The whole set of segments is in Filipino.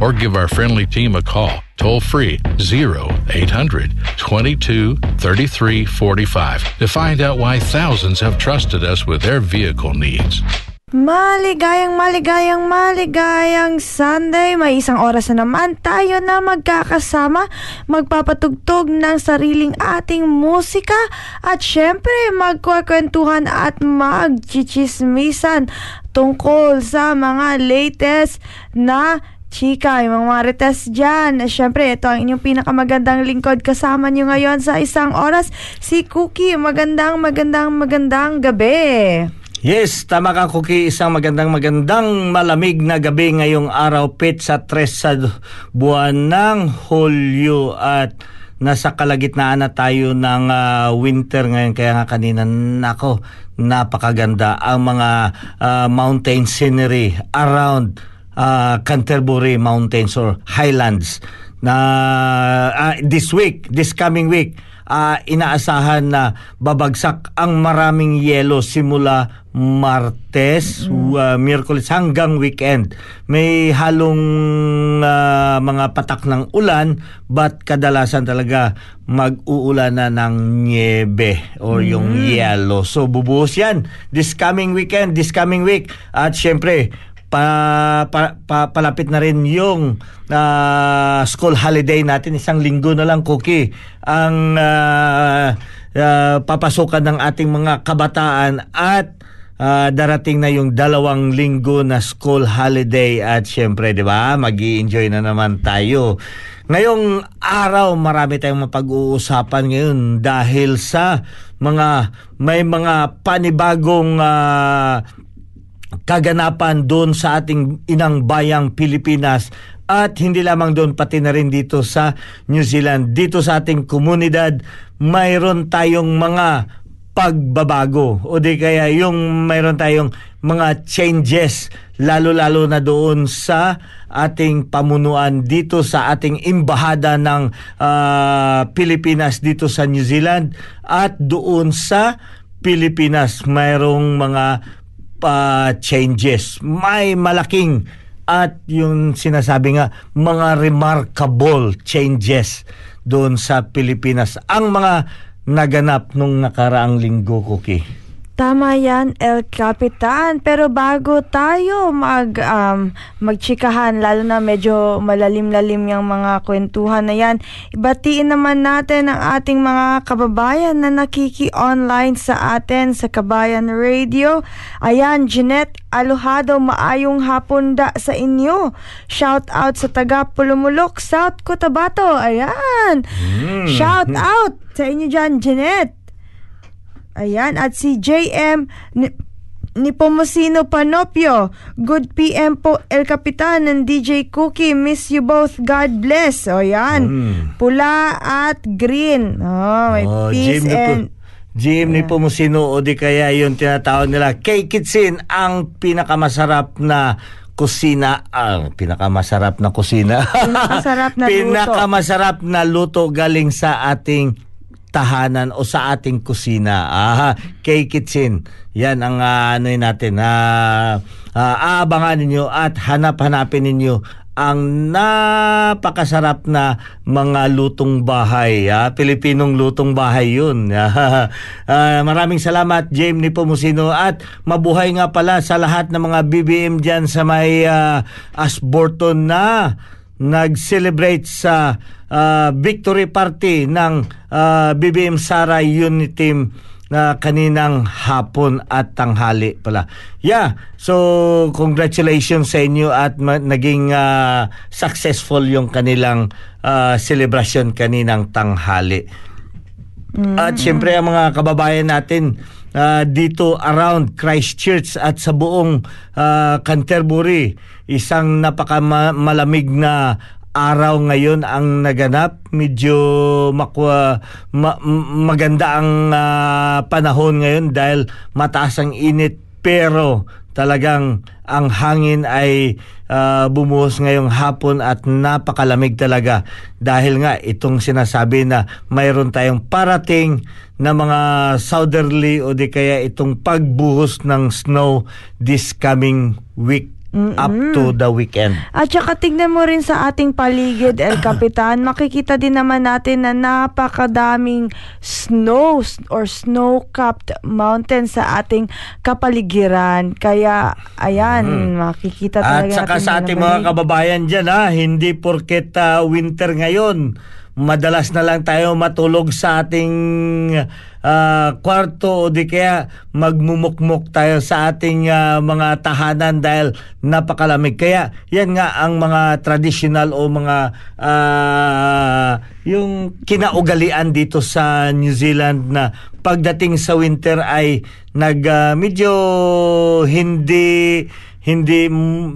or give our friendly team a call toll free 0800 22 33 45 to find out why thousands have trusted us with their vehicle needs. Maligayang, maligayang, maligayang Sunday. May isang oras na naman tayo na magkakasama, magpapatugtog ng sariling ating musika at syempre magkwakwentuhan at magchichismisan tungkol sa mga latest na chika, yung mga marites dyan. Siyempre, ito ang inyong pinakamagandang lingkod. Kasama nyo ngayon sa isang oras, si Cookie. Magandang, magandang, magandang gabi. Yes, tama ka Cookie. Isang magandang magandang malamig na gabi ngayong araw pit sa tres sa buwan ng Hulyo at nasa kalagitnaan na tayo ng uh, winter ngayon kaya nga kanina nako napakaganda ang mga uh, mountain scenery around uh, Canterbury Mountains or Highlands na uh, this week, this coming week uh, inaasahan na babagsak ang maraming yelo simula Martes, mm-hmm. uh, Miyerkules hanggang weekend. May halong uh, mga patak ng ulan but kadalasan talaga mag-uulan na ng niebe or mm-hmm. yung yelo. So bubuhos yan this coming weekend, this coming week. At syempre, pa, pa, pa, palapit na rin yung uh, school holiday natin. Isang linggo na lang, Cookie, ang uh, uh, papasukan ng ating mga kabataan at uh, darating na yung dalawang linggo na school holiday at syempre, di ba, mag enjoy na naman tayo. Ngayong araw, marami tayong mapag-uusapan ngayon dahil sa mga may mga panibagong uh, kaganapan doon sa ating inang bayang Pilipinas. At hindi lamang doon pati na rin dito sa New Zealand. Dito sa ating komunidad, mayroon tayong mga pagbabago. O di kaya yung mayroon tayong mga changes lalo-lalo na doon sa ating pamunuan dito sa ating imbahada ng uh, Pilipinas dito sa New Zealand at doon sa Pilipinas. Mayroong mga uh, changes. May malaking at yung sinasabi nga mga remarkable changes doon sa Pilipinas ang mga naganap nung nakaraang linggo Cookie. Tama yan, El Capitan. Pero bago tayo mag, um, magchikahan, lalo na medyo malalim-lalim yung mga kwentuhan na yan, ibatiin naman natin ang ating mga kababayan na nakiki-online sa atin sa Kabayan Radio. Ayan, Jeanette Alohado, maayong hapon da sa inyo. Shout out sa taga Pulumulok, South Cotabato. Ayan. Shout out sa inyo dyan, Jeanette. Ayan, at si JM ni, Pomosino Panopio. Good PM po, El Capitan and DJ Cookie. Miss you both. God bless. O yan. Pula at green. Oh, may Oh, peace Jim ni po, and... Jim ni Pumusino o di kaya yung tinatawag nila kay Kitsin ang pinakamasarap na kusina ang pinakamasarap na kusina Pinakamasarap na luto. pinakamasarap na luto galing sa ating tahanan o sa ating kusina ah kay Kitsin yan ang ah, ano natin ah, ah, aabangan ninyo at hanap-hanapin ninyo ang napakasarap na mga lutong bahay. Ah, Pilipinong lutong bahay yun. Ah, maraming salamat, James ni Pomusino. At mabuhay nga pala sa lahat ng mga BBM dyan sa may ah, Ashburton na nag-celebrate sa ah, victory party ng ah, BBM Sara Unity Team na kaninang hapon at tanghali pala. Yeah, so congratulations sa inyo at ma- naging ah, successful yung kanilang ah, celebration kaninang tanghali. At siyempre ang mga kababayan natin ah, dito around Christchurch at sa buong ah, Canterbury, isang napakamalamig na araw ngayon ang naganap. Medyo makwa, ma- maganda ang ah, panahon ngayon dahil mataas ang init pero talagang ang hangin ay ah, bumuhos ngayong hapon at napakalamig talaga. Dahil nga itong sinasabi na mayroon tayong parating na mga southerly o di kaya itong pagbuhos ng snow this coming week up to the weekend. At saka tignan mo rin sa ating paligid, El Capitan, makikita din naman natin na napakadaming snow or snow-capped mountain sa ating kapaligiran. Kaya, ayan, makikita Mm-hmm. At talaga saka natin sa ating mga kababayan dyan ha, hindi porket ah, winter ngayon, madalas na lang tayo matulog sa ating ah, kwarto o di kaya magmumukmuk tayo sa ating ah, mga tahanan dahil napakalamig. Kaya yan nga ang mga traditional o mga ah, yung kinaugalian dito sa New Zealand na pagdating sa winter ay nag ah, medyo hindi hindi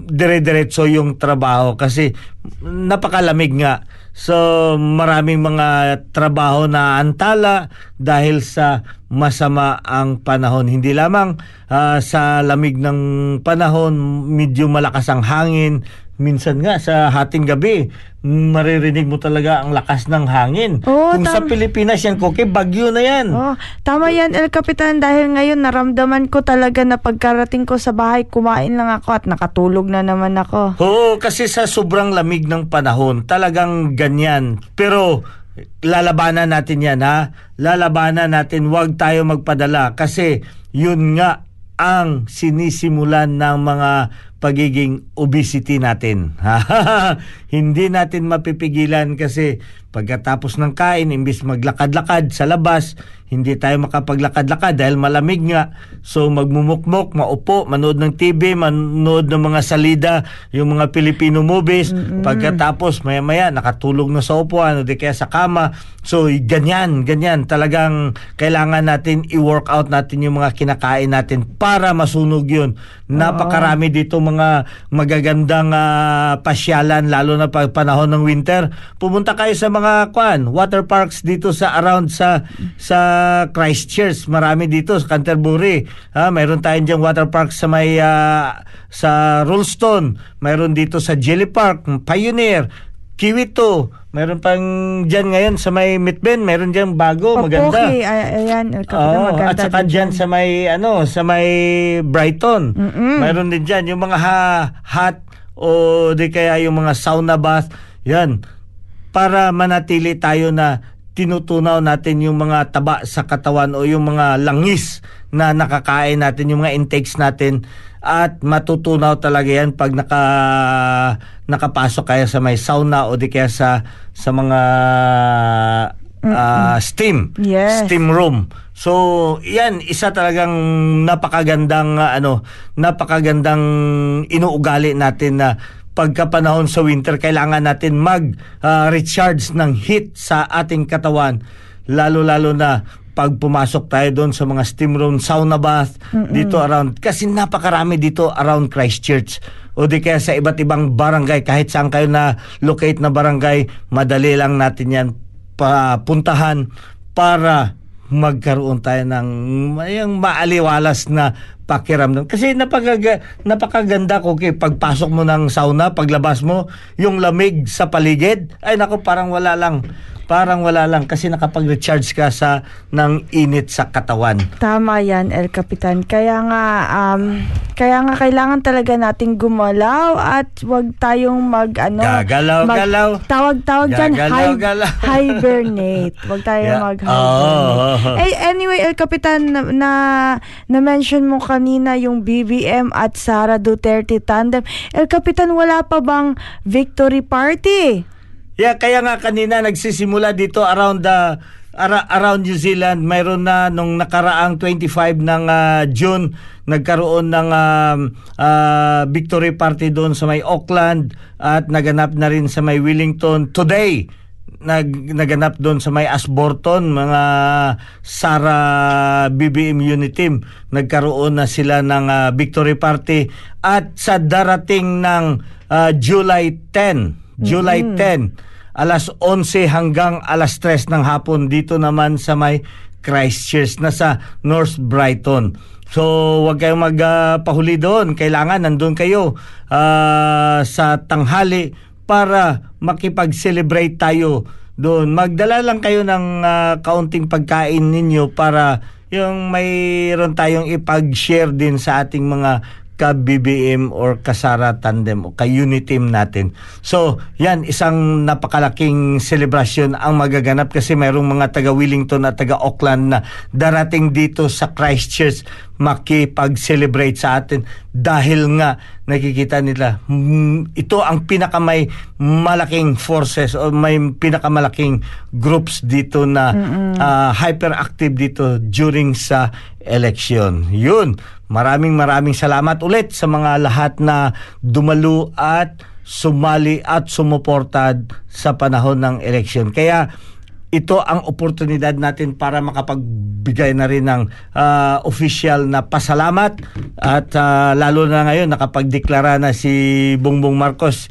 dire-diretso yung trabaho kasi napakalamig nga. So maraming mga trabaho na antala dahil sa masama ang panahon. Hindi lamang ah, sa lamig ng panahon, medyo malakas ang hangin. Minsan nga sa hating gabi, maririnig mo talaga ang lakas ng hangin. Oo, Kung sa tam- Pilipinas yan, Koke, bagyo na yan. Oh, tama yan, El Capitan, dahil ngayon naramdaman ko talaga na pagkarating ko sa bahay, kumain lang ako at nakatulog na naman ako. Oo, kasi sa sobrang lamig ng panahon, talagang ganyan. Pero lalabanan natin yan ha. Lalabanan natin, huwag tayo magpadala kasi yun nga ang sinisimulan ng mga pagiging obesity natin. Hindi natin mapipigilan kasi pagkatapos ng kain, imbis maglakad-lakad sa labas, hindi tayo makapaglakad-lakad dahil malamig nga. So magmumukmok, maupo, manood ng TV, manood ng mga salida, yung mga Filipino movies. Pagkatapos maya-maya nakatulog na sa upuan o di kaya sa kama. So ganyan, ganyan. Talagang kailangan natin i-work out natin yung mga kinakain natin para masunog yun. Napakarami dito mga magagandang ah, pasyalan lalo na pag panahon ng winter. Pumunta kayo sa mga kwan, water parks dito sa around sa sa Christchurch. Marami dito sa Canterbury. Ha, mayroon tayong diyan water park sa may ah, sa Rollston. Mayroon dito sa Jelly Park, Pioneer, Kiwito. Mayroon pang diyan ngayon sa may Mitben, mayroon diyan bago, maganda. Papoki, ay, ayan, Oo, maganda at saka dyan yan. sa may ano, sa may Brighton. Mm-mm. Mayroon din dyan yung mga ha, hot o di kaya yung mga sauna bath, yan, para manatili tayo na tinutunaw natin yung mga taba sa katawan o yung mga langis na nakakain natin, yung mga intakes natin at matutunaw talaga yan pag naka nakapasok kaya sa may sauna o di kaya sa sa mga uh, steam Yes. steam room. So, yan isa talagang napakagandang uh, ano, napakagandang inuugali natin na pagkapanahon sa winter kailangan natin mag uh, recharge ng heat sa ating katawan. Lalo-lalo na pag pumasok tayo doon sa mga steam room, sauna bath dito around kasi napakarami dito around Christchurch. O di kaya sa iba't ibang barangay kahit saan kayo na locate na barangay madali lang natin yan papuntahan para magkaroon tayo ng yung maaliwalas na pakiramdam. Kasi napakaga, napakaganda ko kay pagpasok mo ng sauna, paglabas mo, yung lamig sa paligid, ay nako parang wala lang. Parang wala lang kasi nakapag-recharge ka sa ng init sa katawan. Tama yan, El Capitan. Kaya nga, um, kaya nga kailangan talaga nating gumalaw at wag tayong mag, ano, Gagalaw, mag- galaw. Tawag-tawag Gagalaw, hi- galaw. hibernate. Wag tayo Yeah. mag Oo. Eh, anyway, El Capitan, na, na, na-mention mo kanina yung BBM at Sara Duterte tandem. El Capitan, wala pa bang victory party? Yeah, kaya nga kanina nagsisimula dito around the ara- around New Zealand. Mayroon na nung nakaraang 25 ng ah, June nagkaroon ng um, ah, victory party doon sa may Auckland at naganap na rin sa may Wellington. Today nag naganap doon sa may Asborton mga Sara BBM unit team. Nagkaroon na sila ng ah, victory party at sa darating ng ah, July 10 July 10 alas 11 hanggang alas 3 ng hapon dito naman sa may Christchurch na sa North Brighton. So, wag kayong magpahuli doon. Kailangan nandun kayo ah, sa tanghali para makipag-celebrate tayo doon. Magdala lang kayo ng ah, kaunting pagkain ninyo para yung mayroon tayong ipag-share din sa ating mga ka-BBM or kasara tandem o ka-unit team natin. So, yan, isang napakalaking celebration ang magaganap kasi mayroong mga taga Wellington at taga Auckland na darating dito sa Christchurch makipag-celebrate sa atin dahil nga nakikita nila mm, ito ang pinakamay malaking forces o may pinakamalaking groups dito na ah, hyperactive dito during sa election. Yun. Maraming maraming salamat ulit sa mga lahat na dumalo at sumali at sumuporta sa panahon ng election. Kaya ito ang oportunidad natin para makapagbigay na rin ng ah, official na pasalamat at ah, lalo na ngayon nakapagdeklara na si Bongbong Marcos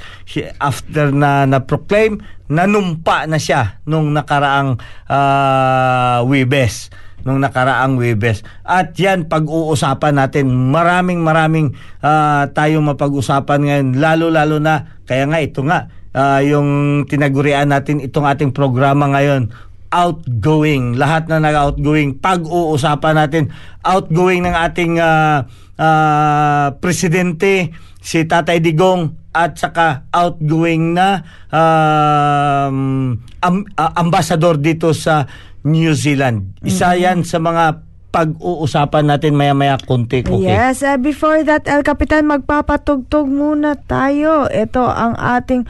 after na na-proclaim nanumpa na siya nung nakaraang ah, Webes nung nakaraang Webes. At yan, pag-uusapan natin, maraming maraming ah, tayong mapag-usapan ngayon, lalo-lalo na, kaya nga ito nga, ah, yung tinagurian natin itong ating programa ngayon, outgoing. Lahat na nag-outgoing. Pag-uusapan natin, outgoing ng ating ah, ah, presidente, si Tatay Digong, at saka outgoing na um, am- ah, ambassador dito sa New Zealand. Isa yan sa mga pag-uusapan natin maya-maya konti. Okay. Yes, uh, before that, El Capitan, magpapatugtog muna tayo. Ito ang ating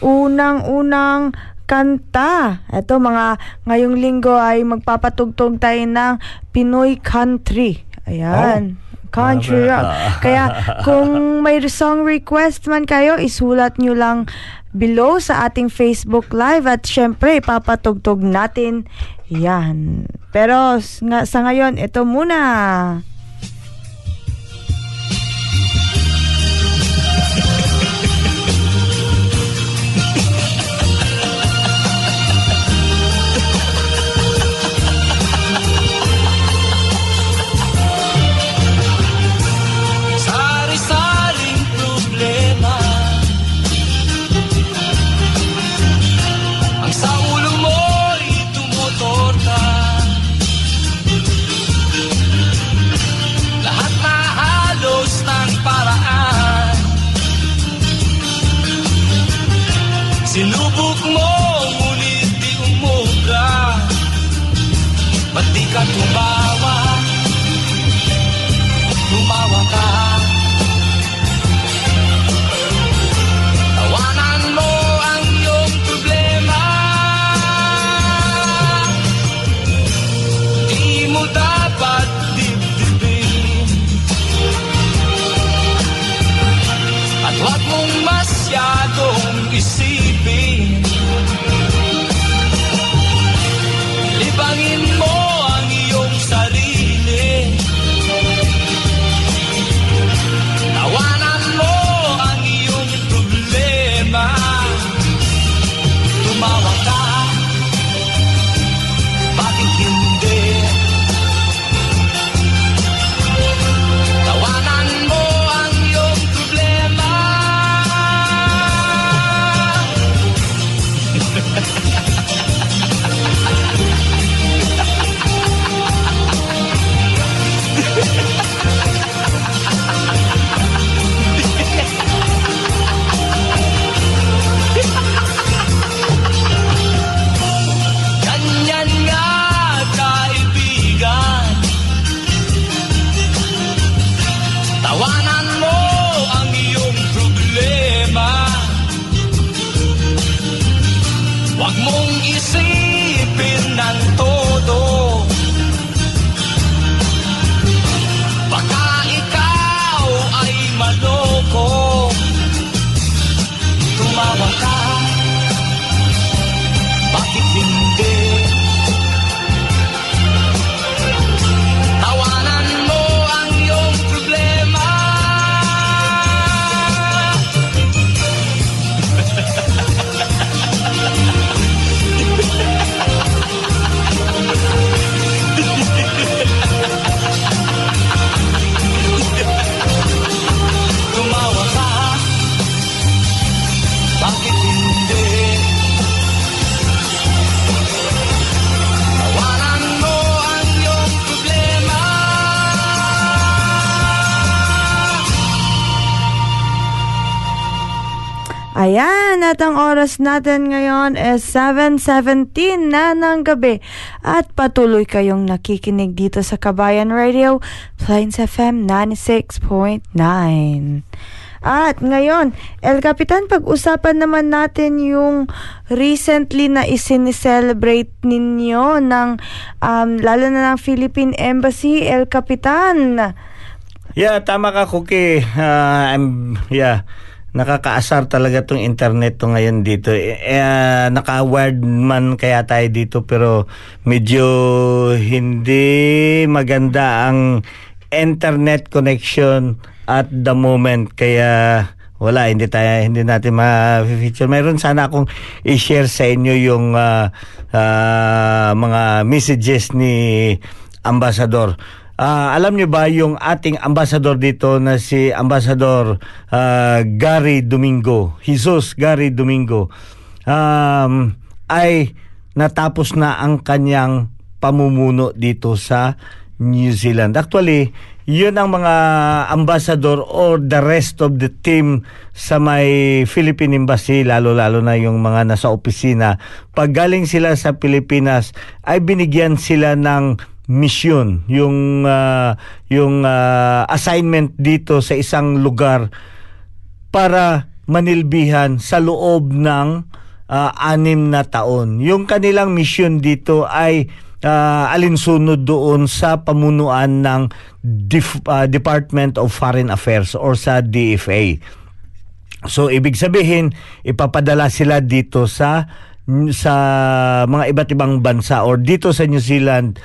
unang-unang kanta. Ito mga ngayong linggo ay magpapatugtog tayo ng Pinoy Country. Ayan. Country Grabe. rock. Kaya kung may song request man kayo, isulat nyo lang below sa ating Facebook Live at syempre ipapatugtog natin yan. Pero nga, sa ngayon, ito muna. Ayan, at ang oras natin ngayon is 7.17 na ng gabi. At patuloy kayong nakikinig dito sa Kabayan Radio, Plains FM 96.9. At ngayon, El Capitan, pag-usapan naman natin yung recently na isinicelebrate ninyo ng, um, lalo na ng Philippine Embassy, El Capitan. Yeah, tama ka, Cookie. Ah, I'm, yeah, nakakaasar talaga tong internet to ngayon dito. Eh, eh, naka-wired man kaya tayo dito pero medyo hindi maganda ang internet connection at the moment kaya wala hindi tayo hindi natin ma-feature. Mayroon sana akong i-share sa inyo yung ah, ah, mga messages ni ambassador. Ah, alam niyo ba yung ating ambassador dito na si Ambassador ah, Gary Domingo, Jesus Gary Domingo, um, ay natapos na ang kanyang pamumuno dito sa New Zealand. Actually, yun ang mga ambassador or the rest of the team sa may Philippine Embassy, lalo-lalo na yung mga nasa opisina. Pag galing sila sa Pilipinas, ay binigyan sila ng mission, yung ah, yung ah, assignment dito sa isang lugar para manilbihan sa loob ng ah, anim na taon. Yung kanilang mission dito ay ah, alinsunod doon sa pamunuan ng Def- ah, Department of Foreign Affairs or sa DFA. So ibig sabihin ipapadala sila dito sa sa mga iba't ibang bansa or dito sa New Zealand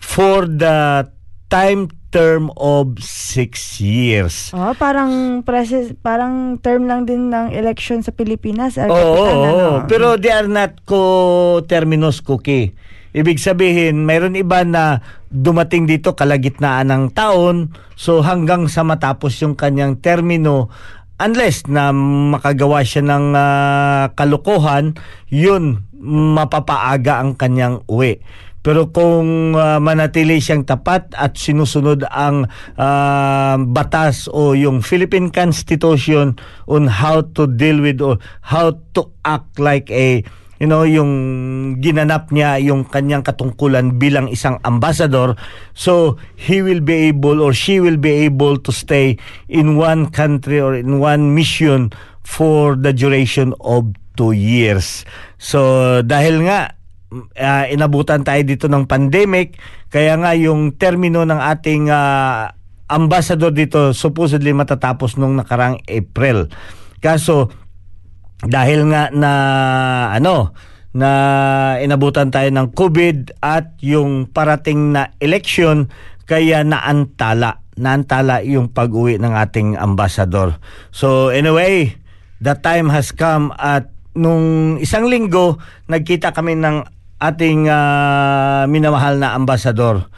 for the time term of six years. Oh, parang presi- parang term lang din ng election sa Pilipinas. El Oo, Capitan, oo, ano? pero they are not co-terminus cookie. Ibig sabihin, mayroon iba na dumating dito kalagitnaan ng taon, so hanggang sa matapos yung kanyang termino, unless na makagawa siya ng ah, kalokohan, yun, mapapaaga ang kanyang uwi. Pero kung ah, manatili siyang tapat at sinusunod ang ah, batas o yung Philippine Constitution on how to deal with or how to act like a you know yung ginanap niya yung kanyang katungkulan bilang isang ambassador so he will be able or she will be able to stay in one country or in one mission for the duration of two years. So dahil nga uh, inabutan tayo dito ng pandemic kaya nga yung termino ng ating ah, ambassador dito supposedly matatapos nung nakarang April kaso dahil nga na ano na inabutan tayo ng COVID at yung parating na election kaya naantala naantala yung pag-uwi ng ating ambassador. So anyway, the time has come at nung isang linggo nagkita kami ng ating ah, minamahal na ambassador.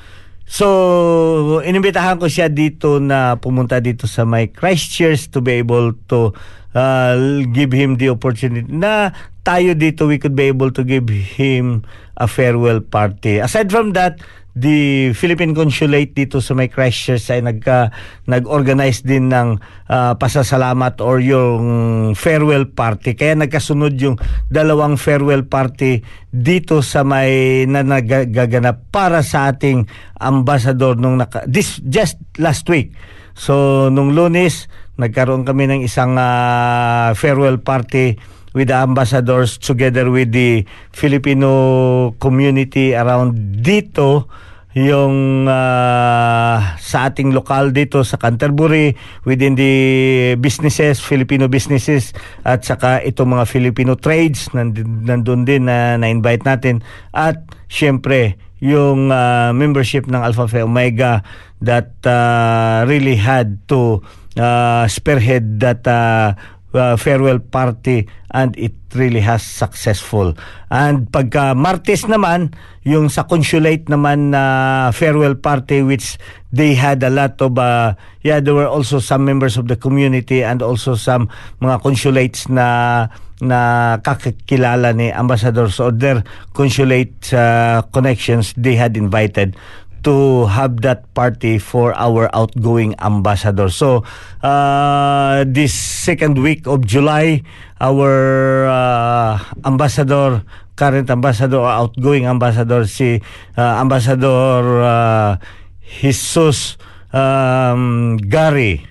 So, inimbitahan ko siya dito na pumunta dito sa my Christchurch to be able to uh, give him the opportunity na tayo dito we could be able to give him a farewell party. Aside from that, the Philippine Consulate dito sa may Christchurch ay nagka nag-organize din ng ah, pasasalamat or yung farewell party. Kaya nagkasunod yung dalawang farewell party dito sa may na nagaganap para sa ating ambassador nung naka, this just last week. So nung Lunes nagkaroon kami ng isang ah, farewell party with the ambassadors together with the Filipino community around dito yung ah, sa ating lokal dito sa Canterbury within the businesses, Filipino businesses at saka itong mga Filipino trades nandun, nandun din na na-invite natin. At syempre yung ah, membership ng Alpha Phi Omega that ah, really had to ah, spearhead that ah, uh, farewell party and it really has successful. And pagka Martes naman, yung sa consulate naman na farewell party which they had a lot of uh, yeah there were also some members of the community and also some mga consulates na na kakilala ni Ambassador so their consulate uh, connections they had invited to have that party for our outgoing ambassador. So, uh, this second week of July, our uh, ambassador, current ambassador, or outgoing ambassador, si uh, Ambassador uh, Jesus um, Gary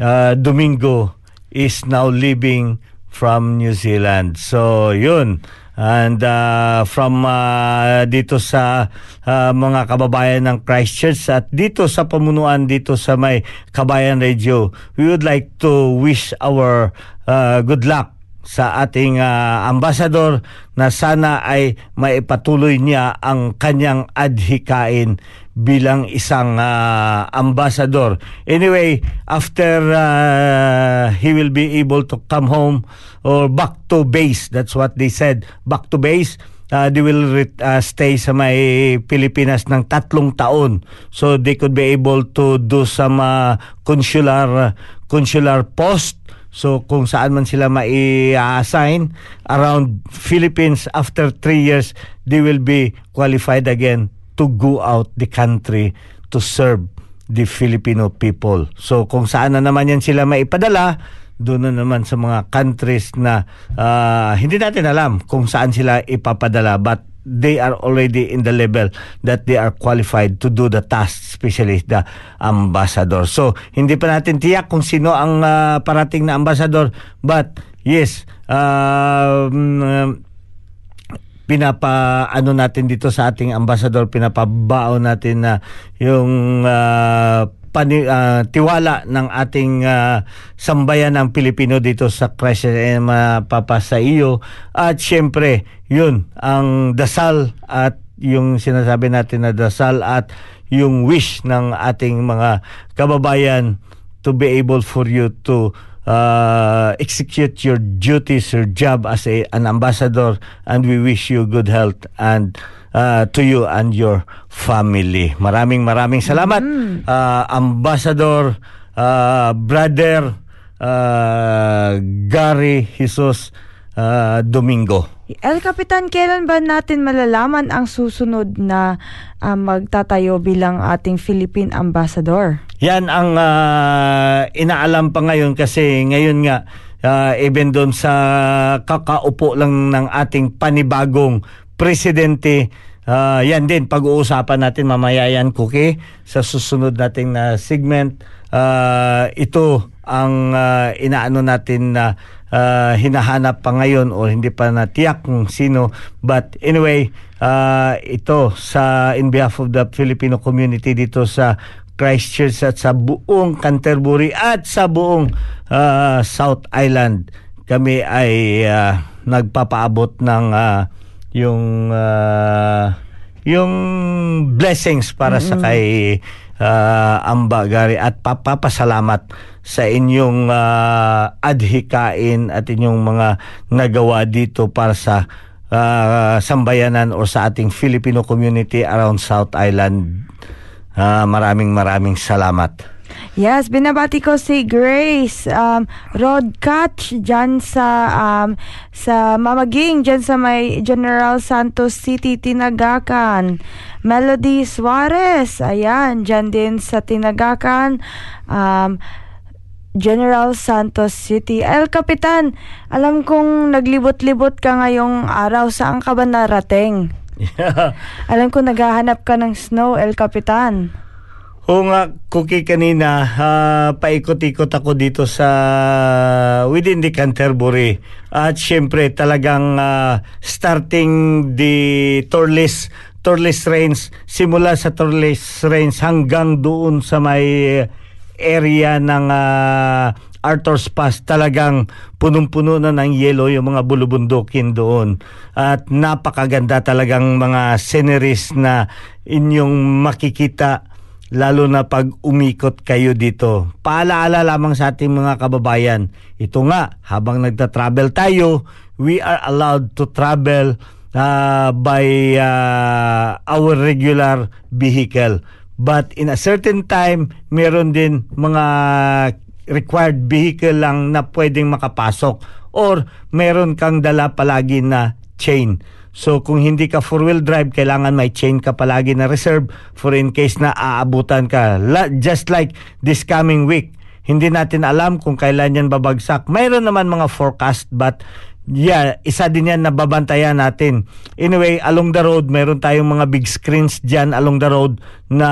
uh, Domingo is now living from New Zealand. So, yun. And uh, from uh, dito sa uh, mga kababayan ng Christchurch at dito sa pamunuan dito sa may Kabayan Radio, we would like to wish our uh, good luck sa ating uh, ambassador na sana ay maipatuloy niya ang kanyang adhikain bilang isang uh, ambassador. Anyway, after uh, he will be able to come home or back to base, that's what they said, back to base, uh, they will re- uh, stay sa may Pilipinas ng tatlong taon. So they could be able to do some uh, consular consular post So kung saan man sila mai-assign around Philippines after three years, they will be qualified again to go out the country to serve the Filipino people. So kung saan na naman yan sila maipadala, doon na naman sa mga countries na ah, hindi natin alam kung saan sila ipapadala but they are already in the level that they are qualified to do the task, especially the ambassador. So, hindi pa natin tiyak kung sino ang ah, parating na ambassador, but yes, um, pinapa ano natin dito sa ating ambassador pinapabao natin na yung ah, pani, ah, tiwala ng ating ah, sambayan ng Pilipino dito sa Christ mapapa sa iyo. At syempre yun ang dasal at yung sinasabi natin na dasal at yung wish ng ating mga kababayan to be able for you to uh, execute your duties, your job as a, an ambassador, and we wish you good health and uh, to you and your family. Maraming maraming salamat, uh, Ambassador, uh, Brother uh, Gary Jesus uh, Domingo. El Capitan, kailan ba natin malalaman ang susunod na ah, magtatayo bilang ating Philippine Ambassador? Yan ang ah, inaalam pa ngayon kasi ngayon nga ah, even doon sa kakaupo lang ng ating panibagong presidente ah, yan din pag-uusapan natin mamaya yan Cookie. Sa susunod nating na segment Ah, ito ang ah, inaano natin na ah, hinahanap pa ngayon o hindi pa natiyak kung sino. But anyway ah, ito sa in behalf of the Filipino community dito sa Christchurch at sa buong Canterbury at sa buong ah, South Island. Kami ay ah, nagpapaabot ng ah, yung ah, yung blessings para sa kay ah, Amba Gary. At papapasalamat sa inyong ah, adhikain at inyong mga nagawa dito para sa ah, sambayanan o sa ating Filipino community around South Island. Ah, maraming maraming salamat. Yes, binabati ko si Grace um, Rod Catch dyan sa um, sa Mamaging dyan sa may General Santos City Tinagakan Melody Suarez ayan dyan din sa Tinagakan um, General Santos City El Capitan alam kong naglibot-libot ka ngayong araw saan ka ba narating? Alam ko naghahanap ka ng snow El Capitan Oo nga, Cookie, kanina, ah, paikot-ikot ako dito sa within the Canterbury. At syempre, talagang ah, starting the Torles, Torles Range, simula sa Torles Range hanggang doon sa may area ng ah, Arthur's Pass, talagang punong-puno na ng yelo yung mga bulubundukin doon. At napakaganda talagang mga sceneries na inyong makikita lalo na pag umikot kayo dito. Paalaala lamang sa ating mga kababayan, ito nga, habang nagta-travel tayo, we are allowed to travel uh, by uh, our regular vehicle. But in a certain time, meron din mga required vehicle lang na pwedeng makapasok or meron kang dala palagi na chain. So kung hindi ka four-wheel drive, kailangan may chain ka palagi na reserve for in case na aabutan ka. La- just like this coming week, hindi natin alam kung kailan yan babagsak. Mayroon naman mga forecast but yeah, isa din yan na babantayan natin. Anyway, along the road, mayroon tayong mga big screens dyan along the road na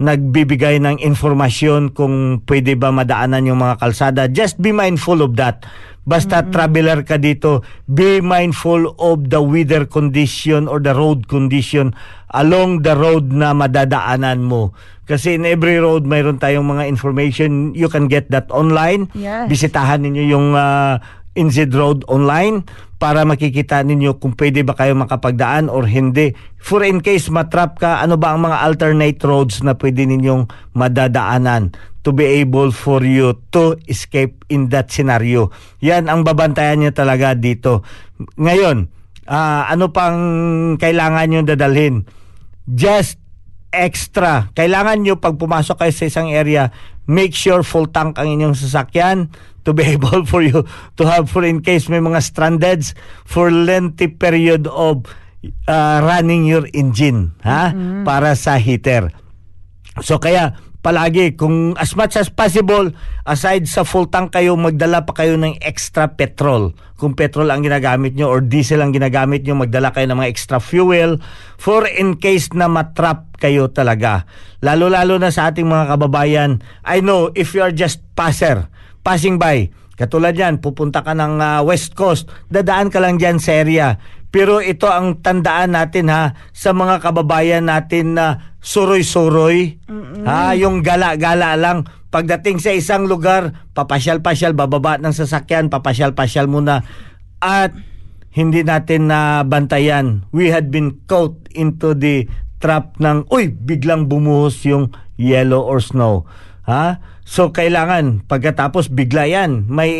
nagbibigay ng informasyon kung pwede ba madaanan yung mga kalsada. Just be mindful of that. Basta traveler ka dito, be mindful of the weather condition or the road condition along the road na madadaanan mo. Kasi in every road, mayroon tayong mga information. You can get that online. Yes. Bisitahan ninyo yung uh, NZ Road online para makikita ninyo kung pwede ba kayo makapagdaan or hindi. For in case matrap ka, ano ba ang mga alternate roads na pwede ninyong madadaanan to be able for you to escape in that scenario. Yan ang babantayan nyo talaga dito. Ngayon, ah, ano pang kailangan nyo dadalhin? Just extra. Kailangan nyo pag pumasok kayo sa isang area, make sure full tank ang inyong sasakyan to be able for you to have for in case may mga strandeds for lengthy period of uh, running your engine ha para sa heater. So kaya palagi kung as much as possible aside sa full tank kayo magdala pa kayo ng extra petrol. Kung petrol ang ginagamit nyo or diesel ang ginagamit nyo magdala kayo ng mga extra fuel for in case na matrap kayo talaga. Lalo-lalo na sa ating mga kababayan, I know if you are just passer, passing by, katulad yan, pupunta ka ng ah, West Coast, dadaan ka lang dyan sa area. Pero ito ang tandaan natin ha sa mga kababayan natin na suroy-suroy. Ha, yung gala-gala lang. Pagdating sa isang lugar, papasyal-pasyal, bababa ng sasakyan, papasyal-pasyal muna. At hindi natin na bantayan. We had been caught into the trap ng, uy, biglang bumuhos yung yellow or snow. Ha? So, kailangan, pagkatapos bigla yan, may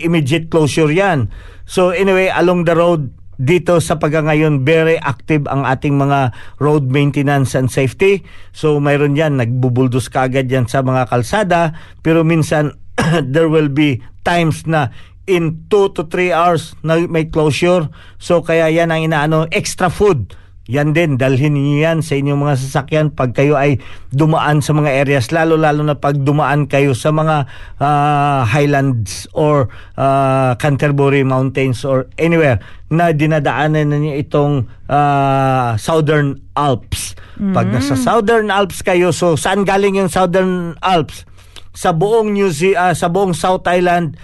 immediate closure yan. So, anyway, along the road, dito sa paggangayon, very active ang ating mga road maintenance and safety. So, mayroon yan, nagbubuldos ka agad yan sa mga kalsada, pero minsan, there will be times na in 2 to 3 hours na may closure. So, kaya yan ang inaano, extra food. Yan din, dalhin niyo yan sa inyong mga sasakyan pag kayo ay dumaan sa mga areas, lalo-lalo na pag dumaan kayo sa mga ah, highlands or ah, Canterbury Mountains or anywhere na dinadaanan na niyo itong ah, Southern Alps. Pag nasa Southern Alps kayo, so saan galing yung Southern Alps? Sa buong New Zealand, sa buong South Island,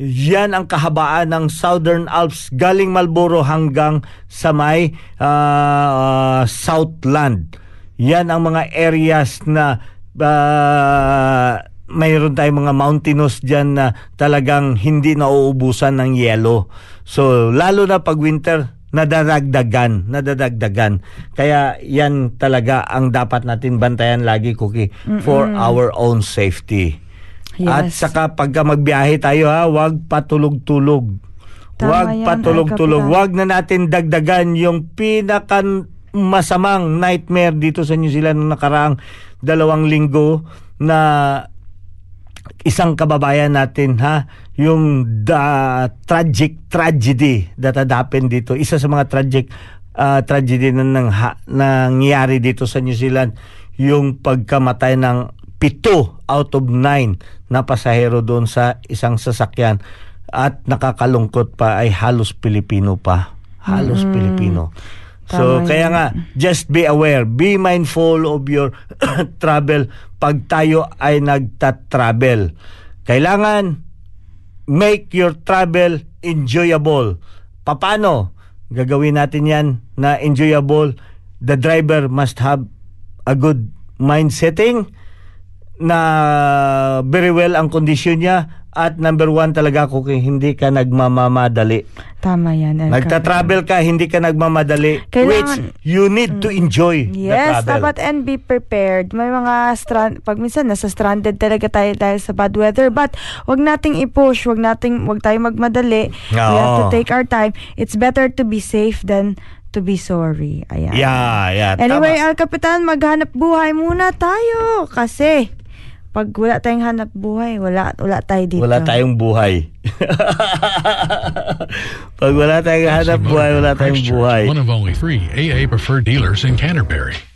yan ang kahabaan ng Southern Alps galing Marlborough hanggang sa may ah, Southland. Yan ang mga areas na ah, mayroon tayong mga mountainous dyan na talagang hindi nauubusan ng yelo. So, lalo na pag winter, nadadagdagan, nadadagdagan. Kaya yan talaga ang dapat natin bantayan lagi, Cookie, for our own safety. At Yes. saka pagka magbiyahe tayo ha, wag patulog-tulog. Tama Wag yan, patulog-tulog. Alcapra. Wag na natin dagdagan yung pinaka masamang nightmare dito sa New Zealand nung nakaraang dalawang linggo na isang kababayan natin ha yung the tragic tragedy that had happened dito isa sa mga tragic uh, tragedy na nang ha, nangyari dito sa New Zealand yung pagkamatay ng pito out of nine na pasahero doon sa isang sasakyan. At nakakalungkot pa ay halos Pilipino pa. Halos Pilipino. So Tama kaya nga just be aware, be mindful of your travel. Pag tayo ay nagta-travel. Kailangan make your travel enjoyable. Paano gagawin natin 'yan na enjoyable? The driver must have a good mind setting na very well ang kondisyon niya at number one talaga kung hindi ka nagmamamadali. Tama yan. El Nagta-travel ka, hindi ka nagmamadali. Kailangan- which you need to enjoy Yes, the travel. dapat and be prepared. May mga strand pag minsan nasa stranded talaga tayo dahil sa bad weather but wag nating i-push, wag nating wag tayo magmadali. We have to Oo. take our time. It's better to be safe than to be sorry. Ayan. Yeah, yeah. Anyway, tama. Al Kapitan, maghanap buhay muna tayo kasi pag wala tayong hanap buhay, wala wala tayo dito. wala tayong buhay. Pag wala tayong hanap buhay, wala tayong buhay. One of only three AA preferred dealers in Canterbury.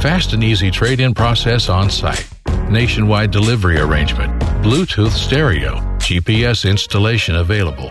Fast and easy trade in process on site. Nationwide delivery arrangement. Bluetooth stereo. GPS installation available.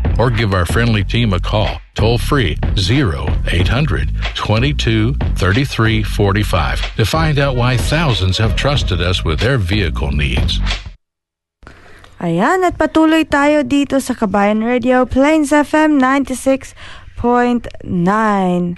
Or give our friendly team a call, toll free 0800 22 33 45 to find out why thousands have trusted us with their vehicle needs. Ayan, at patuloy tayo dito sa Kabayan Radio, Plains FM 96.9.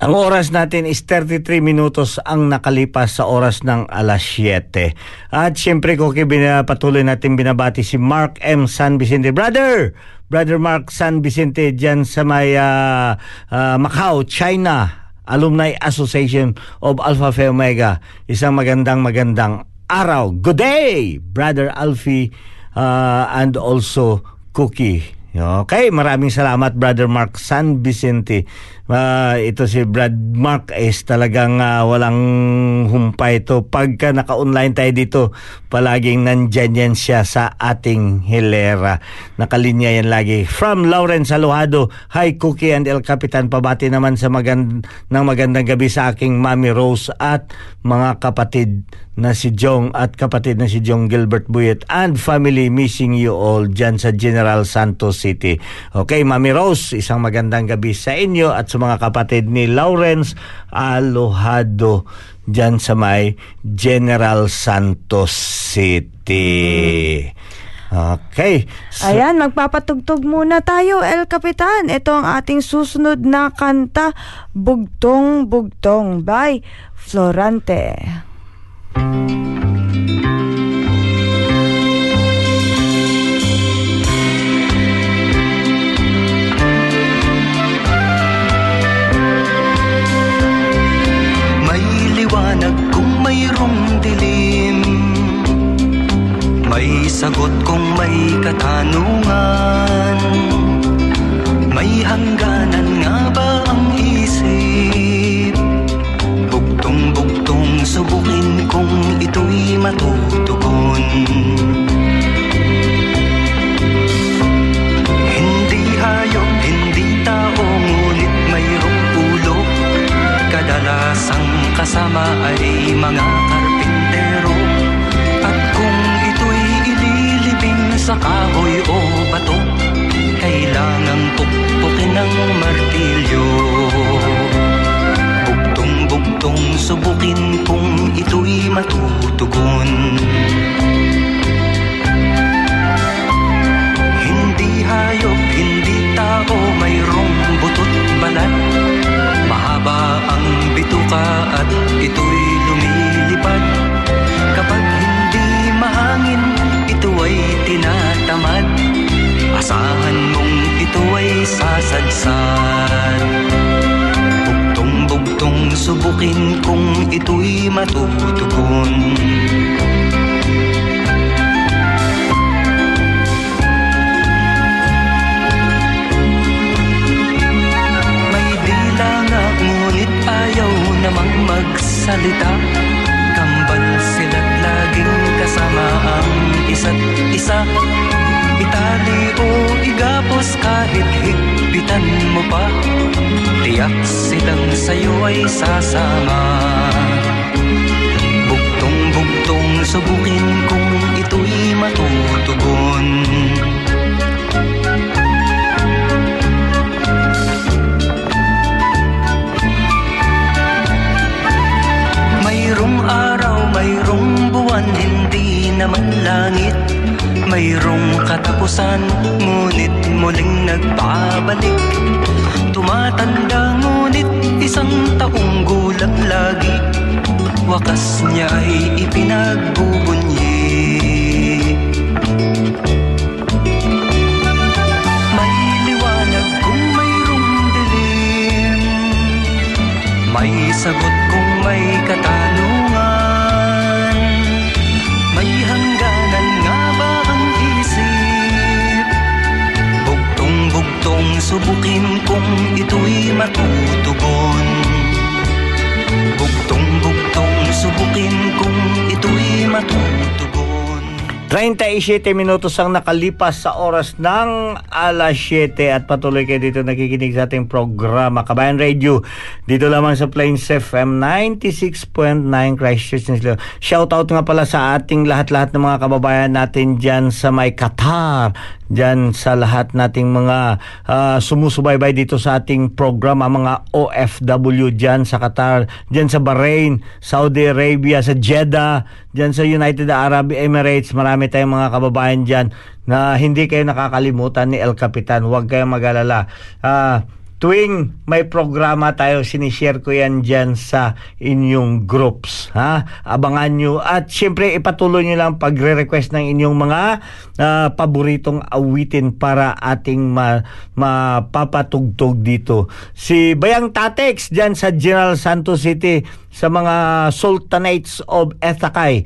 Ang oras natin is 33 minutos ang nakalipas sa oras ng alas 7. At siyempre kung patuloy natin binabati si Mark M. San Vicente. Brother! Brother Mark San Vicente dyan sa may ah, ah, Macau, China. Alumni Association of Alpha Phi Omega. Isang magandang magandang araw. Good day, Brother Alfie uh, and also Cookie. Okay, maraming salamat Brother Mark San Vicente. Ah, ito si Brad Mark is talagang ah, walang humpay ito. Pagka naka-online tayo dito, palaging nandyan yan siya sa ating hilera. Nakalinya yan lagi. From Lawrence Alojado, Hi Cookie and El Capitan. Pabati naman sa magand ng magandang gabi sa aking Mami Rose at mga kapatid na si Jong at kapatid na si Jong Gilbert Buyet and family missing you all dyan sa General Santos City. Okay, Mami Rose, isang magandang gabi sa inyo at sa mga kapatid ni Lawrence Alojado dyan sa may General Santos City. Okay. So, Ayan, magpapatugtog muna tayo, El Capitan. Ito ang ating susunod na kanta, Bugtong Bugtong by Florante. Pa. Tiyak silang sa'yo ay sasama. Bugtong-bugtong subukin kung ito'y matutugon. Mayroong araw, mayroong buwan, hindi naman langit. Mayroong katapusan, ngunit muling nagpabalik Tumatanda ngunit isang taong gulang lagi. Wakas niya ay ipinagbubunyi May liwanag kung mayroong dilim. May sagot kung may katanungan Bugtong-bugtong subukin kung ito'y matutugon Bugtong-bugtong subukin kung ito'y matutugon 37 minutos ang nakalipas sa oras ng alas 7 at patuloy kayo dito nakikinig sa ating programa. Kabayan Radio dito lamang sa Plains FM 96.9 Christchurch. Shout out nga pala sa ating lahat-lahat ng mga kababayan natin dyan sa may Qatar dyan sa lahat nating mga ah, sumusubaybay dito sa ating programa mga OFW dyan sa Qatar, dyan sa Bahrain, Saudi Arabia, sa Jeddah, dyan sa United Arab Emirates. Marami tayong mga kababayan dyan na hindi kayo nakakalimutan ni El Capitan. Huwag kayong mag-alala. Ah, tuwing may programa tayo, sinishare ko yan dyan sa inyong groups. Ha? Abangan nyo. At syempre, ipatuloy nyo lang pagre-request ng inyong mga ah, paboritong awitin para ating ma- mapapatugtog dito. Si Bayang Tatex dyan sa General Santos City sa mga Sultanates of Ethakay.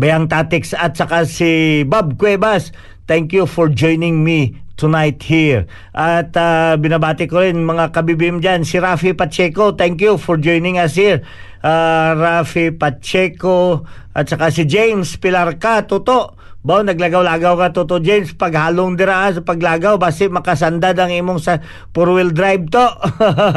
Bayang Tatix at saka si Bob Cuevas. Thank you for joining me tonight here. At ah, binabati ko rin mga kabibim dyan. Si Rafi Pacheco, thank you for joining us here. Ah, Rafi Pacheco at saka si James Pilarca, Toto. Bao naglagaw-lagaw ka Toto James paghalong dira sa paglagaw basi makasandad ang imong sa four wheel drive to.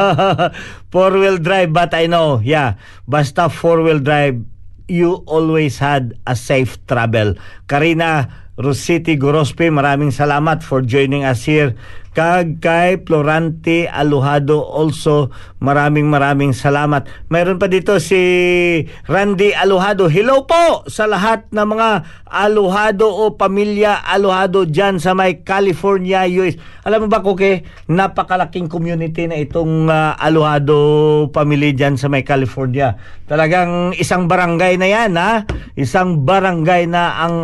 four wheel drive but I know, yeah. Basta four wheel drive you always had a safe travel. Karina Rositi Gorospe, maraming salamat for joining us here. Kag kay Florante Alujado also, maraming maraming salamat. Mayroon pa dito si Randy Alujado. Hello po sa lahat ng mga Alujado o pamilya Alujado dyan sa may California, US. Alam mo ba, Kuke, napakalaking community na itong ah, Alujado family dyan sa may California. Talagang isang barangay na yan, ha? Isang barangay na ang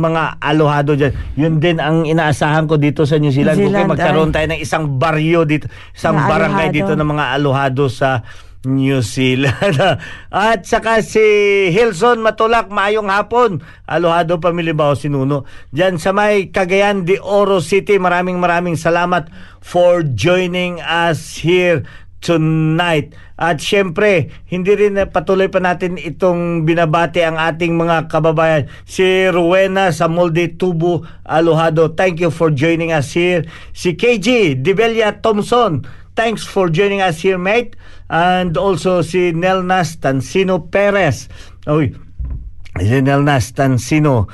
mga Alujado dyan. Yun din ang inaasahan ko dito sa New Zealand. New Kuke, Zealand, magkaroon tayo ng isang baryo dito, isang Na barangay Alojado. dito ng mga Alojado sa New Zealand. At saka si Hilson Matulak, maayong hapon. Alohado Pamilya Bao Sinuno. Diyan sa may Cagayan de Oro City, maraming maraming salamat for joining us here tonight. At syempre, hindi rin patuloy pa natin itong binabati ang ating mga kababayan. Si Rowena Samolde Tubo Alohado, thank you for joining us here. Si KG Dibelia Thompson, thanks for joining us here, mate. And also si Nelnas Tansino Perez. Uy, si Nelnas Tansino.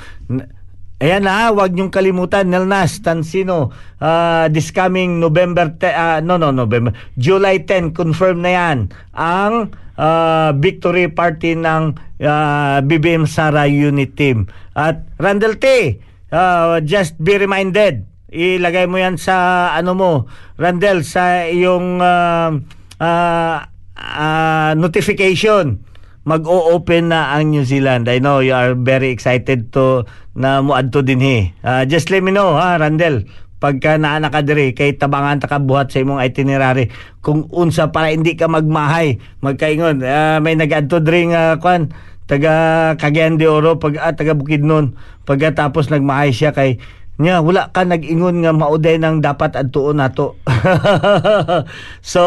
Ayan na, wag niyong kalimutan, Nelnas Tansino. ah, this coming November, te- ah, no, no, November, July 10, confirm na yan, ang ah, victory party ng ah, BBM Sara Unit Team. At Randall T, ah, just be reminded, ilagay mo yan sa, ano mo, Randall, sa iyong ah, ah, ah, notification mag-o-open na ang New Zealand. I know you are very excited to na muadto din he. Ah, just let me know ha, Randel, pagka naa ka diri kay tabangan ta ka buhat sa imong itinerary. Kung unsa para hindi ka magmahay magkaingon. Ah, may nag-adto diri nga kwan taga Cagayan de Oro pag ah, taga Bukidnon pagkatapos nagmahay siya kay niya wala ka nag-ingon nga mauday nang dapat adtuon nato. So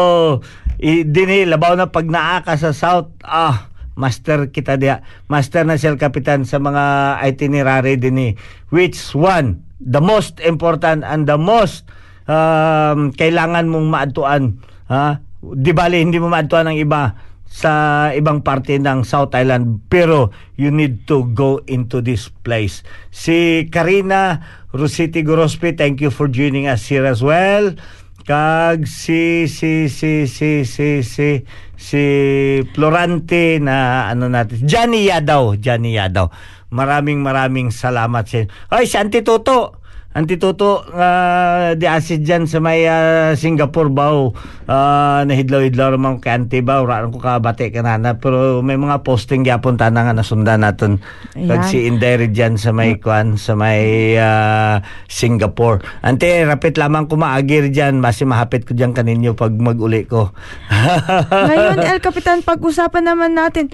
dinhi labaw na pag naa ka sa south. Ah master kita diha master na siya kapitan sa mga itinerary dinhi which one the most important and the most um, kailangan mong maadtuan ha di bali hindi mo maadtuan ang iba sa ibang parte ng South Island pero you need to go into this place. Si Karina Rositi Gorospe, thank you for joining us here as well. Kag si si si si si si si Florante na ano natin. Johnny Yadaw Johnny Yadaw. Maraming maraming salamat sa Ay si Auntie Toto Auntie Toto nga di asid dyan sa may ah, Singapore baw uh, nahidlaw-hidlaw naman kay Auntie baw ra ko kabati kanana. Pero may mga posting gyapon tana nga nasundan naton kag si Inday dyan sa may kwan sa may ah, Singapore. Auntie rapit lamang ko maagir dyan. Masi mahapit ko dyan kaninyo pag maguli ko. Ngayon, El Capitan, pag-usapan naman natin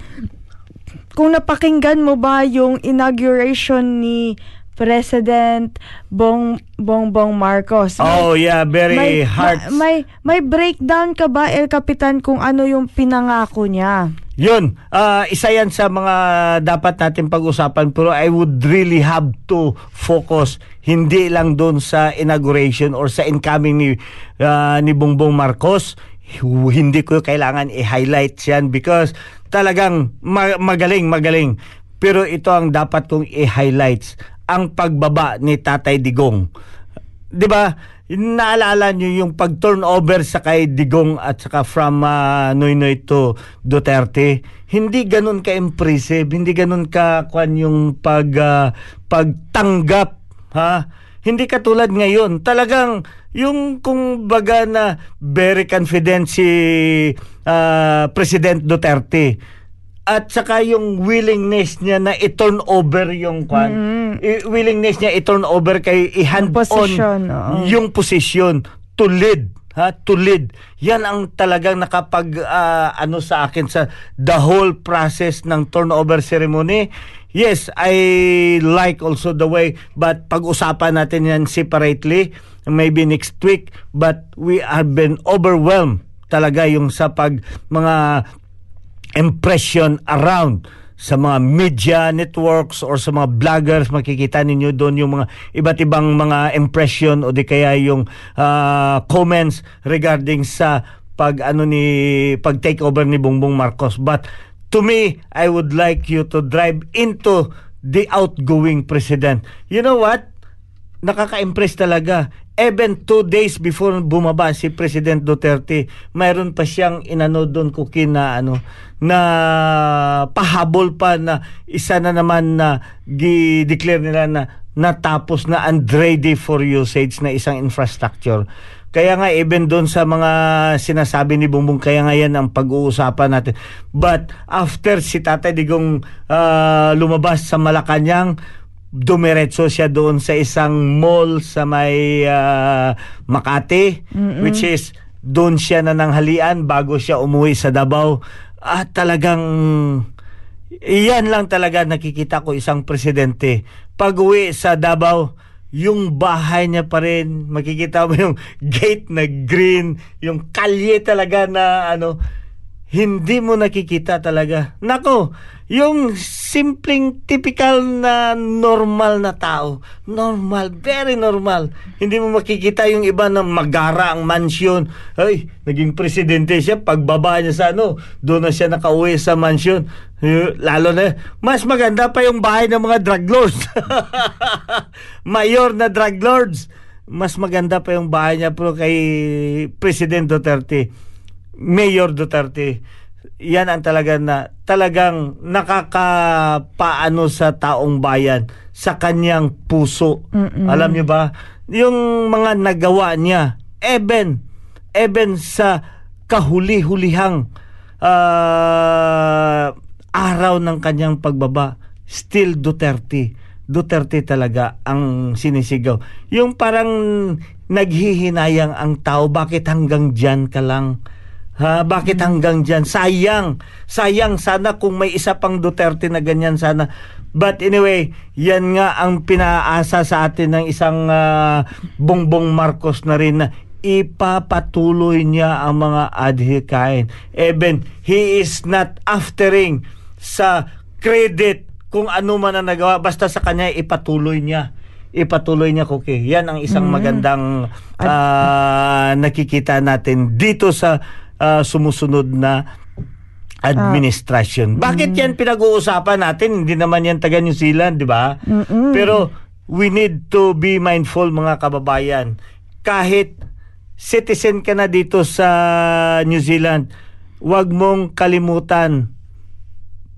kung napakinggan mo ba yung inauguration ni President Bong Bongbong Marcos. May- oh yeah very hard ma- may may breakdown ka ba El Capitan kung ano yung pinangako niya? Yun, ah, isa yan sa mga dapat natin pag-usapan pero I would really have to focus hindi lang doon sa inauguration or sa incoming ni ah, ni Bongbong Marcos. Hindi ko kailangan i-highlight yan because talagang ma- magaling, magaling. Pero ito ang dapat kong i-highlights ang pagbaba ni Tatay Digong. 'di ba? Naalala niyo yung pag-turnover sa kay Digong at saka from uh, Noynoy to Duterte. Hindi ganun ka impressive, hindi ganun ka kwan yung pag ah, pagtanggap, ha? Hindi katulad ngayon. Talagang yung kung baga na very confident si ah, President Duterte at saka yung willingness niya na i-turn over yung kwan. I- willingness niya i-turn over kay i-hand Yung posisyon, on oo. yung position to lead ha? To lead. Yan ang talagang nakapag ah, ano sa akin sa the whole process ng turnover ceremony. Yes i like also the way but pag-usapan natin yan separately maybe next week but we have been overwhelmed talaga yung sa pag mga impression around sa mga media networks or sa mga vloggers. Makikita ninyo doon yung mga iba't ibang mga impression o di kaya yung ah, comments regarding sa pag ano ni pag take over ni Bongbong Marcos. But to me I would like you to drive into the outgoing president. You know what? Nakaka-impress talaga. Even two days before bumaba si President Duterte, mayroon pa siyang inano doon kukin na ano na pahabol pa na isa na naman na gi-declare nila na natapos na and ready for usage na isang infrastructure. Kaya nga even doon sa mga sinasabi ni Bongbong kaya nga yan ang pag-uusapan natin. But after si Tatay Digong ah, lumabas sa Malacanang, dumiretso siya doon sa isang mall sa may ah, Makati which is doon siya na nanghalian bago siya umuwi sa Davao. At talagang iyan lang talaga nakikita ko isang presidente. Pag uwi sa Davao yung bahay niya pa rin makikita mo yung gate na green yung kalye talaga na ano hindi mo nakikita talaga. Nako, yung simpleng typical na normal na tao. Normal, very normal. Hindi mo makikita yung iba na magara ang mansyon. Ay, naging presidente siya. Pagbaba niya sa ano, doon na siya nakauwi sa mansyon. Eh, Lalo na, mas maganda pa yung bahay ng mga drug lords. Mayor na drug lords. Mas maganda pa yung bahay niya pero kay President Duterte. Mayor Duterte. Yan ang talaga na talagang nakakapaano sa taong bayan sa kanyang puso. Alam niyo ba? Yung mga nagawa niya, even even sa kahuli-hulihang ah, araw ng kanyang pagbaba, still Duterte. Duterte talaga ang sinisigaw. Yung parang naghihinayang ang tao, bakit hanggang dyan ka lang? Ha, bakit hanggang dyan? Sayang. Sayang sana kung may isa pang Duterte na ganyan sana. But anyway, yan nga ang pinaasa sa atin ng isang ah, Bongbong Marcos na rin na ipapatuloy niya ang mga adhikain. Even he is not aftering sa credit kung ano man ang nagawa basta sa kanya ipatuloy niya ipatuloy niya Kuki. Yan ang isang magandang ah, nakikita natin dito sa ah, sumusunod na administration. Bakit yan pinag-uusapan natin? Hindi naman yan taga New Zealand, di ba? Pero we need to be mindful mga kababayan. Kahit citizen ka na dito sa New Zealand, huwag mong kalimutan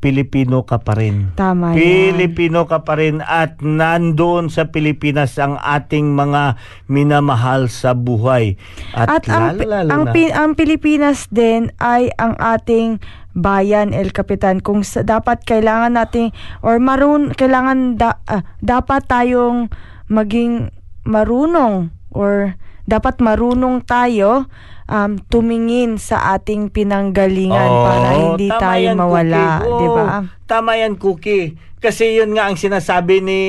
Pilipino ka pa rin. Tama yan. Pilipino ka pa rin at nandoon sa Pilipinas ang ating mga minamahal sa buhay. At, At ang, lalo, ang, na. Ang Pilipinas din ay ang ating bayan, El Capitan. Kung sa, dapat kailangan nating or marun kailangan da, ah, dapat tayong maging marunong or dapat marunong tayo um, tumingin sa ating pinanggalingan Oo, para hindi tama tayo yan, mawala. Oo, 'di ba? Tama yan, Cookie. Kasi yun nga ang sinasabi ni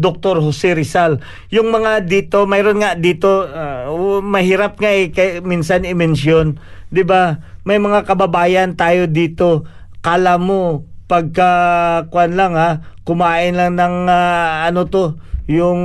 Dr. Jose Rizal. Yung mga dito, mayroon nga dito, ah, oh, mahirap nga eh, kay, minsan i-mention. 'Di ba May mga kababayan tayo dito. Kala mo, pagka, kwan lang ha, kumain lang ng, ah, ano to, yung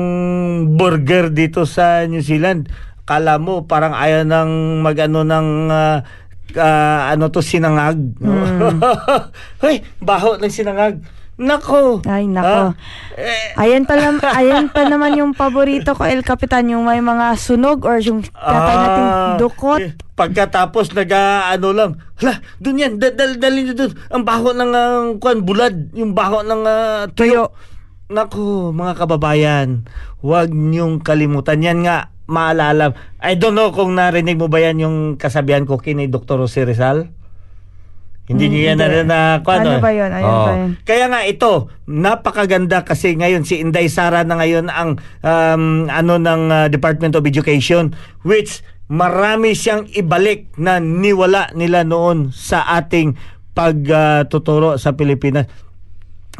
burger dito sa New Zealand. Kala mo, parang ayaw ng mag-ano ng, ah, ah, ano to, sinangag. Hoy, baho ng sinangag. Nako. Ay, nako. Ah, eh, Ayan pa, lam- ayan pa naman yung paborito ko, El Capitan, yung may mga sunog or yung tatay nating Ah, dukot. eh, pagkatapos nag ah, ano lang, hala, dun yan, dal, dal, dalhin dun. Ang baho ng ah, kwan, bulad, yung baho ng ah, tuyo. Naku, mga kababayan, huwag niyong kalimutan. Yan nga, maalala. I don't know kung narinig mo ba yan yung kasabihan ko kini Dr. Jose Rizal. Hindi Hmm, niyo yan hindi. na, na kwan, Ano oh. ba yun? Ano Oo. ba yun? Kaya nga ito, napakaganda kasi ngayon si Inday Sara na ngayon ang um, ano ng uh, Department of Education which marami siyang ibalik na niwala nila noon sa ating pagtuturo sa Pilipinas.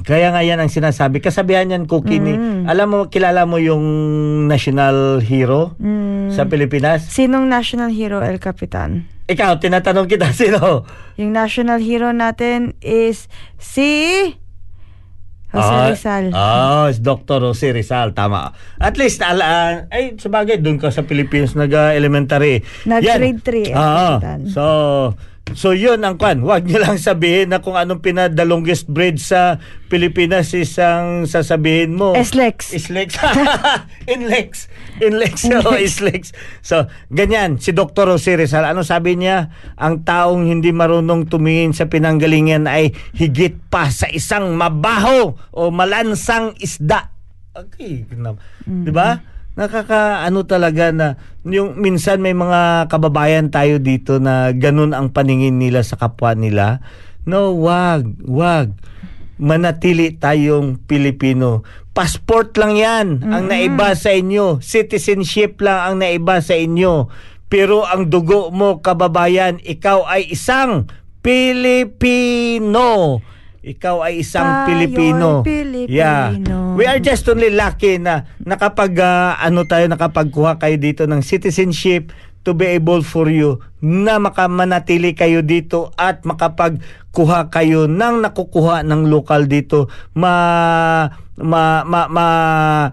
Kaya nga yan ang sinasabi. Kasabihan yan, Cookie, ni, Mm. alam mo, kilala mo yung national hero Mm. sa Pilipinas? Sinong national hero, El Capitan? Ikaw, tinatanong kita, sino? Yung national hero natin is si Jose Ah, Rizal. Ah, it's Dr. Jose Rizal, tama. At least, ala, ah, ay, sabagay, doon ka sa Philippines nag-elementary. Nag-grade three, eh, Ah, kapitan. so, so yun ang kwan. Huwag niyo lang sabihin na kung anong pinaka the longest bridge sa Pilipinas isang sasabihin mo. Eslex. Islex. Inlex. Inlex. Oh, Islex. So, ganyan. Si Dr. Jose Rizal, ano sabi niya? Ang taong hindi marunong tumingin sa pinanggalingan ay higit pa sa isang mabaho o malansang isda. Okay. Di ba? Nakaka ano talaga na yung minsan may mga kababayan tayo dito na ganun ang paningin nila sa kapwa nila. No, wag, wag manatili tayong Pilipino. Passport lang yan ang naiba sa inyo. Citizenship lang ang naiba sa inyo. Pero ang dugo mo, kababayan, ikaw ay isang Pilipino. Ikaw ay isang Tayo'y Pilipino. Pilipino. Yeah. We are just only lucky na nakapag ah, ano tayo nakapagkuha kayo dito ng citizenship to be able for you na makamanatili kayo dito at makapagkuha kayo ng nakukuha ng lokal dito ma ma ma, ma-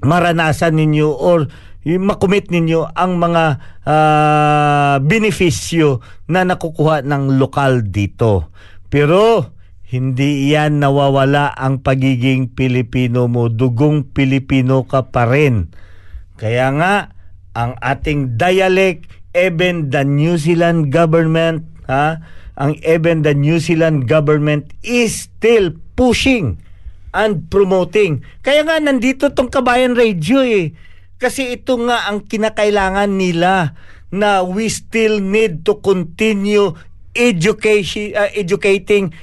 maranasan ninyo or yung makumit ninyo ang mga ah, benepisyo na nakukuha ng lokal dito. Pero hindi yan nawawala ang pagiging Pilipino mo. Dugong Pilipino ka pa rin. Kaya nga, ang ating dialect, even the New Zealand government, ha, ang even the New Zealand government is still pushing and promoting. Kaya nga nandito tong Kabayan Radio eh. Kasi ito nga ang kinakailangan nila na we still need to continue education uh, educating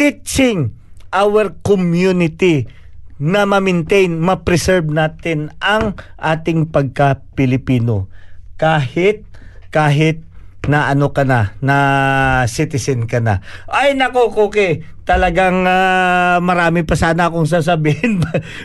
teaching our community na ma-maintain, ma-preserve natin ang ating pagka-Pilipino. Kahit, kahit na ano ka na, na citizen ka na. Ay nako, Koke, talagang ah, marami pa sana akong sasabihin.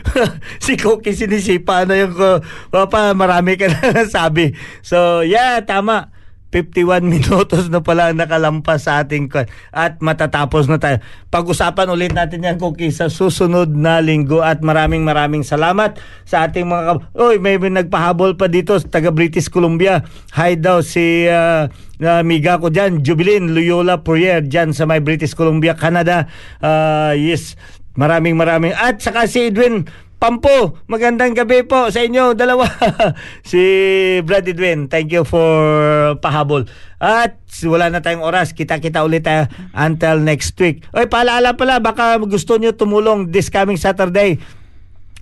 si Koke sinisipa na yung ko, pa, marami ka na sabi. So, yeah, tama. 51 minutos na pala ang nakalampas sa ating at matatapos na tayo. Pag-usapan ulit natin yan kung sa susunod na linggo at maraming maraming salamat sa ating mga Oy, may, may nagpahabol pa dito taga British Columbia. Hi daw si ah, ah, miga ko dyan, Jubilin Loyola Poirier dyan sa may British Columbia, Canada. Ah, yes, maraming maraming. At saka si Edwin Pampo, magandang gabi po sa inyo dalawa. si Brad Edwin, thank you for pahabol. At wala na tayong oras, kita-kita ulit tayo until next week. Oy, paalala pala, baka gusto nyo tumulong this coming Saturday.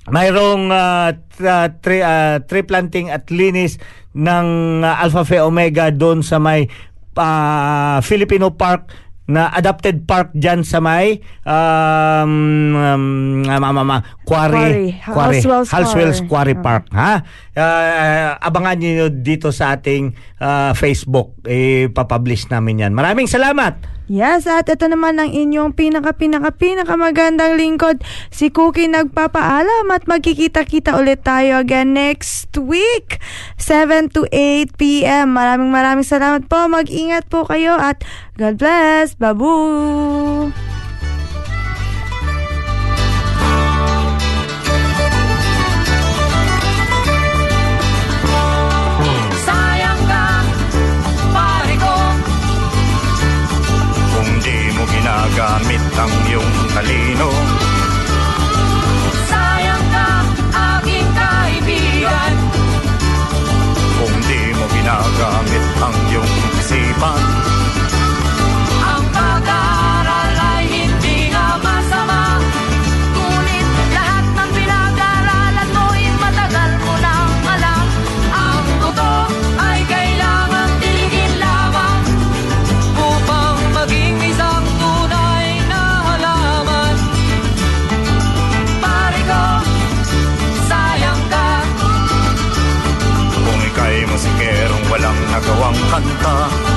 Mayroong uh, tra- tree, uh, tree planting at linis ng uh, Alpha Phi Omega doon sa may uh, Filipino Park na adapted park dyan sa may um, um, mama, mama, quarry, Quarry. Halswell's Halswell's Quarry. Quarry Park ha? Ah, abangan niyo dito sa ating ah, Facebook. Eh papublish namin yan. Maraming salamat Yes, at ito naman ang inyong pinaka pinaka pinaka magandang lingkod. Si Cookie nagpapaalam at magkikita-kita ulit tayo again next week. 7 to 8 p.m. Maraming maraming salamat po. Mag-ingat po kayo at God bless. Babu! Ginagamit ang iyong talino nagawang kanta